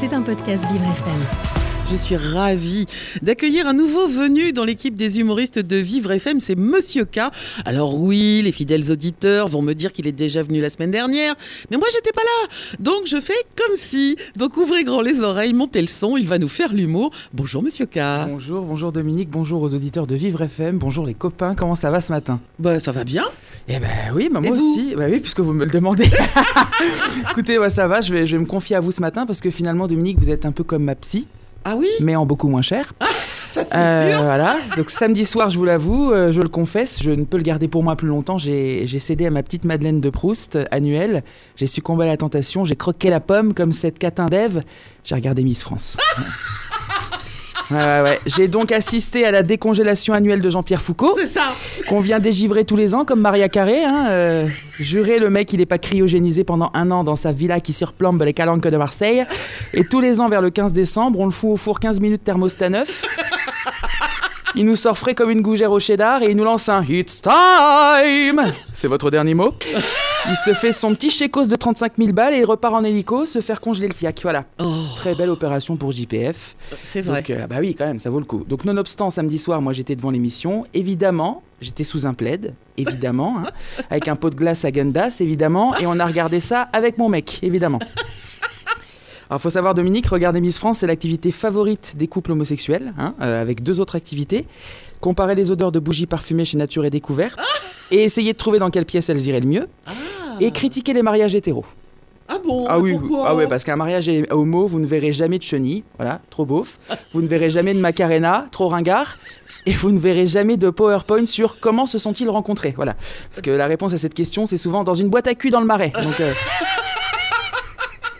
C'est un podcast Vivre FM. Je suis ravie d'accueillir un nouveau venu dans l'équipe des humoristes de Vivre FM, c'est Monsieur K. Alors oui, les fidèles auditeurs vont me dire qu'il est déjà venu la semaine dernière, mais moi j'étais pas là, donc je fais comme si. Donc ouvrez grand les oreilles, montez le son, il va nous faire l'humour. Bonjour Monsieur K. Bonjour, bonjour Dominique, bonjour aux auditeurs de Vivre FM, bonjour les copains, comment ça va ce matin? Bah ça va bien. Eh ben oui, bah, moi aussi, bah oui, puisque vous me le demandez. Écoutez, ouais, ça va, je vais, je vais me confier à vous ce matin parce que finalement Dominique, vous êtes un peu comme ma psy, Ah oui, mais en beaucoup moins cher. ça c'est Euh, sûr. voilà, donc samedi soir, je vous l'avoue, euh, je le confesse, je ne peux le garder pour moi plus longtemps. J'ai j'ai cédé à ma petite Madeleine de Proust euh, annuelle. J'ai succombé à la tentation, j'ai croqué la pomme comme cette catin d'Ève. J'ai regardé Miss France. Ouais, ouais, ouais. J'ai donc assisté à la décongélation annuelle de Jean-Pierre Foucault, C'est ça. qu'on vient dégivrer tous les ans, comme Maria Carré. Hein, euh, juré, le mec, il n'est pas cryogénisé pendant un an dans sa villa qui surplombe les calanques de Marseille. Et tous les ans, vers le 15 décembre, on le fout au four 15 minutes thermostat neuf. Il nous sort frais comme une gougère au cheddar et il nous lance un It's time C'est votre dernier mot Il se fait son petit chécos de 35 000 balles et il repart en hélico se faire congeler le fiac. Voilà. Oh, Très belle opération pour JPF. c'est vrai. Donc, euh, bah oui, quand même, ça vaut le coup. Donc, nonobstant, samedi soir, moi j'étais devant l'émission. Évidemment, j'étais sous un plaid, évidemment, hein, avec un pot de glace à Gundas, évidemment, et on a regardé ça avec mon mec, évidemment. Alors, faut savoir, Dominique, regarder Miss France, c'est l'activité favorite des couples homosexuels, hein, euh, avec deux autres activités. Comparer les odeurs de bougies parfumées chez Nature et Découverte, et essayer de trouver dans quelle pièce elles iraient le mieux, et critiquer les mariages hétéros. Ah bon? Ah oui, ah ouais, parce qu'un mariage homo, vous ne verrez jamais de chenille, voilà, trop beauf. Vous ne verrez jamais de Macarena, trop ringard. Et vous ne verrez jamais de PowerPoint sur comment se sont-ils rencontrés, voilà. Parce que la réponse à cette question, c'est souvent dans une boîte à cul dans le marais. Donc, euh,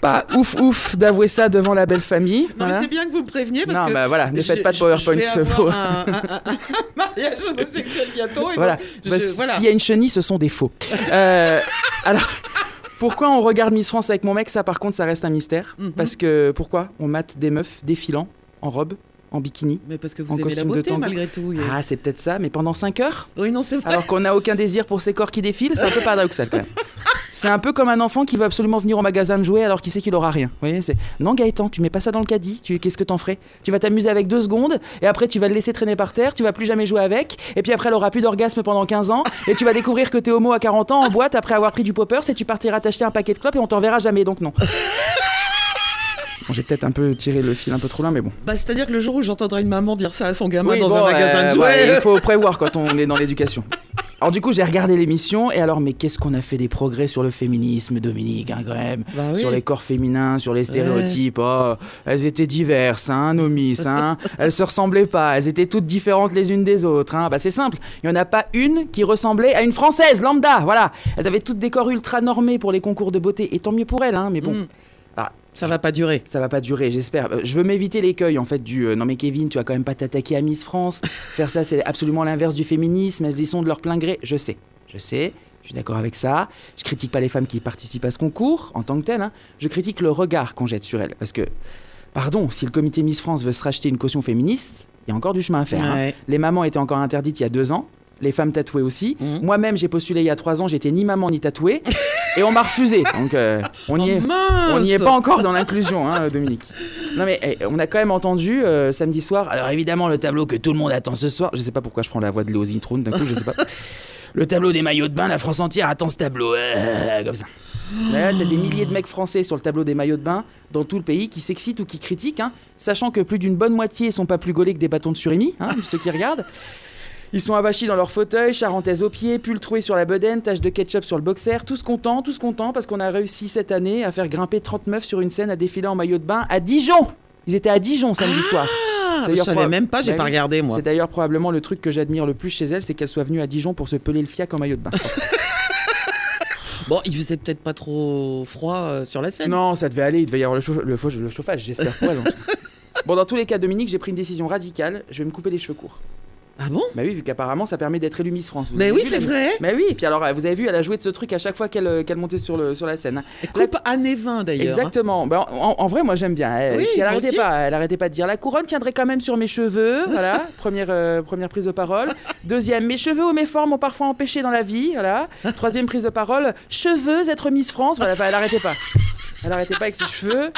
pas ouf ouf d'avouer ça devant la belle famille. Non voilà. mais c'est bien que vous me préveniez parce Non, que bah voilà, ne faites pas de PowerPoint. Je vais pour- avoir un, un- un- un mariage homosexuel bientôt. Et Voilà. Bah, voilà. S'il y a une chenille, ce sont des faux. Euh, alors, pourquoi on regarde Miss France avec mon mec? Ça, par contre, ça reste un mystère. Mhm. Parce que pourquoi On mate des meufs défilant en robe, en bikini. Mais parce que vous en aimez la beauté malgré tout. Ah, c'est peut-être ça, mais pendant 5 heures? Oui, non, c'est vrai. Alors qu'on n'a aucun désir pour ces corps qui défilent, c'est un peu paradoxal quand même. C'est un peu comme un enfant qui veut absolument venir au magasin de jouets alors qu'il sait qu'il aura rien. Vous voyez, c'est non Gaëtan, tu mets pas ça dans le caddie. Tu qu'est-ce que t'en ferais? Tu vas t'amuser avec deux secondes et après tu vas le laisser traîner par terre. Tu vas plus jamais jouer avec. Et puis après elle aura plus d'orgasme pendant 15 ans et tu vas découvrir que t'es homo à 40 ans en boîte après avoir pris du poppers et tu partiras t'acheter un paquet de clopes et on t'en verra jamais donc non. Bon, j'ai peut-être un peu tiré le fil un peu trop loin mais bon. Bah, C'est-à-dire que le jour où j'entendrai une maman dire ça à son gamin Oui, dans bon, un magasin euh, de jouets. ouais, il faut prévoir quand on est dans l'éducation. Alors du coup, j'ai regardé l'émission et alors, mais qu'est-ce qu'on a fait des progrès sur le féminisme, Dominique, hein, quand même? Bah oui. Sur les corps féminins, sur les stéréotypes. Oh, elles étaient diverses, hein, nos miss. Hein. elles se ressemblaient pas. Elles étaient toutes différentes les unes des autres. Hein. Bah, c'est simple. Il y en a pas une qui ressemblait à une française lambda. Voilà. Elles avaient toutes des corps ultra normés pour les concours de beauté. Et tant mieux pour elles. Hein, mais bon. Mm. Ça va pas durer. ça va pas durer, j'espère. Euh, Je veux m'éviter l'écueil en fait du euh, non mais Kevin, tu vas quand même pas t'attaquer à Miss France. Faire ça, c'est absolument l'inverse du féminisme. Elles y sont de leur plein gré. Je sais, je sais. Je suis d'accord avec ça. Je critique pas les femmes qui participent à ce concours en tant que telles. hein. Je critique le regard qu'on jette sur elles. Parce que, pardon, si le comité Miss France veut se racheter une caution féministe, il y a encore du chemin à faire. hein. Les mamans étaient encore interdites il y a deux ans. Les femmes tatouées aussi. Mhm. Moi-même, j'ai postulé il y a trois ans. J'étais ni maman ni tatouée. et on m'a refusé. Donc, euh, on y Oh, est. On n'y est pas encore dans l'inclusion, hein, Dominique. Non mais eh, on a quand même entendu euh, samedi soir. Alors évidemment le tableau que tout le monde attend ce soir. Je sais pas pourquoi je prends la voix de Léo Zitrone d'un coup, je sais pas. Le tableau des maillots de bain, la France entière attend ce tableau, euh, comme ça. Là, t'as des milliers de mecs français sur le tableau des maillots de bain dans tout le pays qui s'excitent ou qui critiquent, hein, sachant que plus d'une bonne moitié sont pas plus gaulés que des bâtons de surimi, hein, ceux qui regardent. Ils sont avachis dans leur fauteuil, charentaise aux pieds, pull troué sur la bedaine, tache de ketchup sur le boxer, tous contents, tous contents parce qu'on a réussi cette année à faire grimper 30 meufs sur une scène à défiler en maillot de bain à Dijon Ils étaient à Dijon samedi soir. Ah, je savais même pas, j'ai Bah pas regardé moi. C'est d'ailleurs probablement le truc que j'admire le plus chez elle, c'est qu'elle soit venue à Dijon pour se peler le fiac en maillot de bain. Bon, il faisait peut-être pas trop froid euh, sur la scène. non, ça devait aller, il devait y avoir le, le chauffage, j'espère pour elle. Bon, dans tous les cas, Dominique, j'ai pris une décision radicale, je vais me couper les cheveux courts. Ah bon? Bah oui, vu qu'apparemment ça permet d'être élu Miss France. Vous Mais oui, c'est la- vrai. Mais oui, et puis alors, euh, vous avez vu, elle a joué de ce truc à chaque fois qu'elle euh, montait sur, le, sur la scène. Coupe année 20 d'ailleurs. hein. Exactement. Ben, en, en vrai, moi j'aime bien. Elle, Oui, puis elle arrêtait aussi. pas. Elle arrêtait pas de dire la couronne tiendrait quand même sur mes cheveux. Voilà. première euh, première prise de parole. Deuxième, mes cheveux ou mes formes ont parfois empêché dans la vie. Voilà. Troisième prise de parole, cheveux être Miss France. Voilà. Elle arrêtait pas. Elle arrêtait pas avec ses cheveux.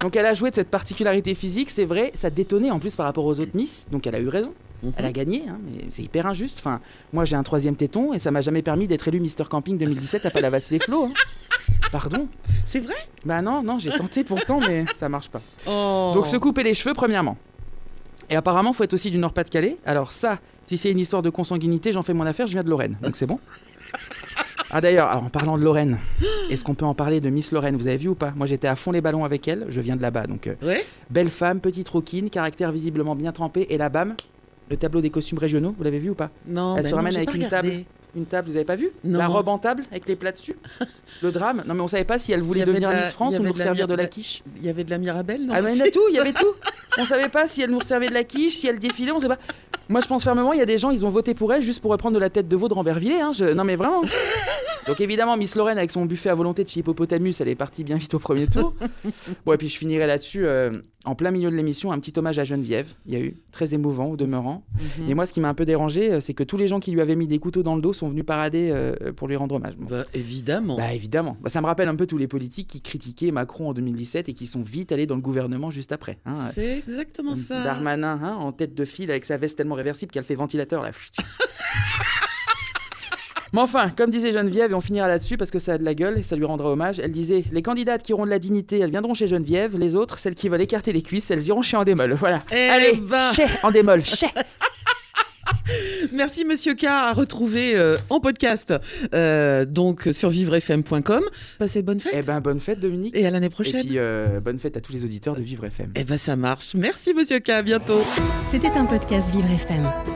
Donc elle a joué de cette particularité physique, c'est vrai, ça détonnait en plus par rapport aux autres Miss, donc elle a eu raison. Mhm. Elle a gagné, hein, mais c'est hyper injuste. Enfin, moi j'ai un troisième téton et ça m'a jamais permis d'être élu Mister Camping 2017 à Palavas-les-Flots. hein. Pardon C'est vrai? Bah non, non, j'ai tenté pourtant, mais ça marche pas. oh. Donc se couper les cheveux, premièrement. Et apparemment, faut être aussi du Nord-Pas-de-Calais. Alors ça, si c'est une histoire de consanguinité, j'en fais mon affaire, je viens de Lorraine. Donc c'est bon. Ah d'ailleurs, en parlant de Lorraine, est-ce qu'on peut en parler de Miss Lorraine? Vous avez vu ou pas? Moi j'étais à fond les ballons avec elle, je viens de là-bas. Donc euh, Ouais belle femme, petite roquine, caractère visiblement bien trempé, et la bam, le tableau des costumes régionaux, vous l'avez vu ou pas Non, Elle bah se non, ramène avec une regardé. table. Une table, vous avez pas vu Non. La robe en table avec les plats dessus Le drame Non mais on savait pas si elle voulait devenir de la- Miss France ou nous de servir de la quiche. Il y avait de la Mirabelle, non Ah il y tout, il y avait tout. On savait pas si elle nous servait de la quiche, si elle défilait, on sait pas. Moi je pense fermement, il y a des gens, ils ont voté pour elle juste pour reprendre de la tête de veau de Rambervillers. Hein. je- Non mais vraiment. Donc évidemment, Miss Lorraine avec son buffet à volonté de chez Hippopotamus, elle est partie bien vite au premier tour. bon et puis je finirai là-dessus, euh, en plein milieu de l'émission, un petit hommage à Geneviève. Il y a eu très émouvant au demeurant. Mhm. Et moi ce qui m'a un peu dérangé, euh, c'est que tous les gens qui lui avaient mis des couteaux dans le dos sont venus parader euh, pour lui rendre hommage. Bon. Bah, évidemment. Bah évidemment. Bah, ça me rappelle un peu tous les politiques qui critiquaient Macron en 2017 et qui sont vite allés dans le gouvernement juste après. hein. C'est exactement ça. Darmanin hein, en tête de file avec sa veste tellement réversible qu'elle fait ventilateur là. Mais enfin, comme disait Geneviève, et on finira là-dessus parce que ça a de la gueule et ça lui rendra hommage, elle disait Les candidates qui auront de la dignité, elles viendront chez Geneviève, les autres, celles qui veulent écarter les cuisses, elles iront chez Andémol. Voilà. Eh Allez, ben. chez Andémol, chez Merci Monsieur K à retrouver euh, en podcast euh, donc sur vivrefm.com. Passez de bonnes fêtes Eh ben, bonne fête Dominique. et à l'année Et prochaine. puis, euh, bonne fête à tous les auditeurs de Vivre FM. Eh ben ça marche. Merci Monsieur K, à bientôt. C'était un podcast Vivre FM.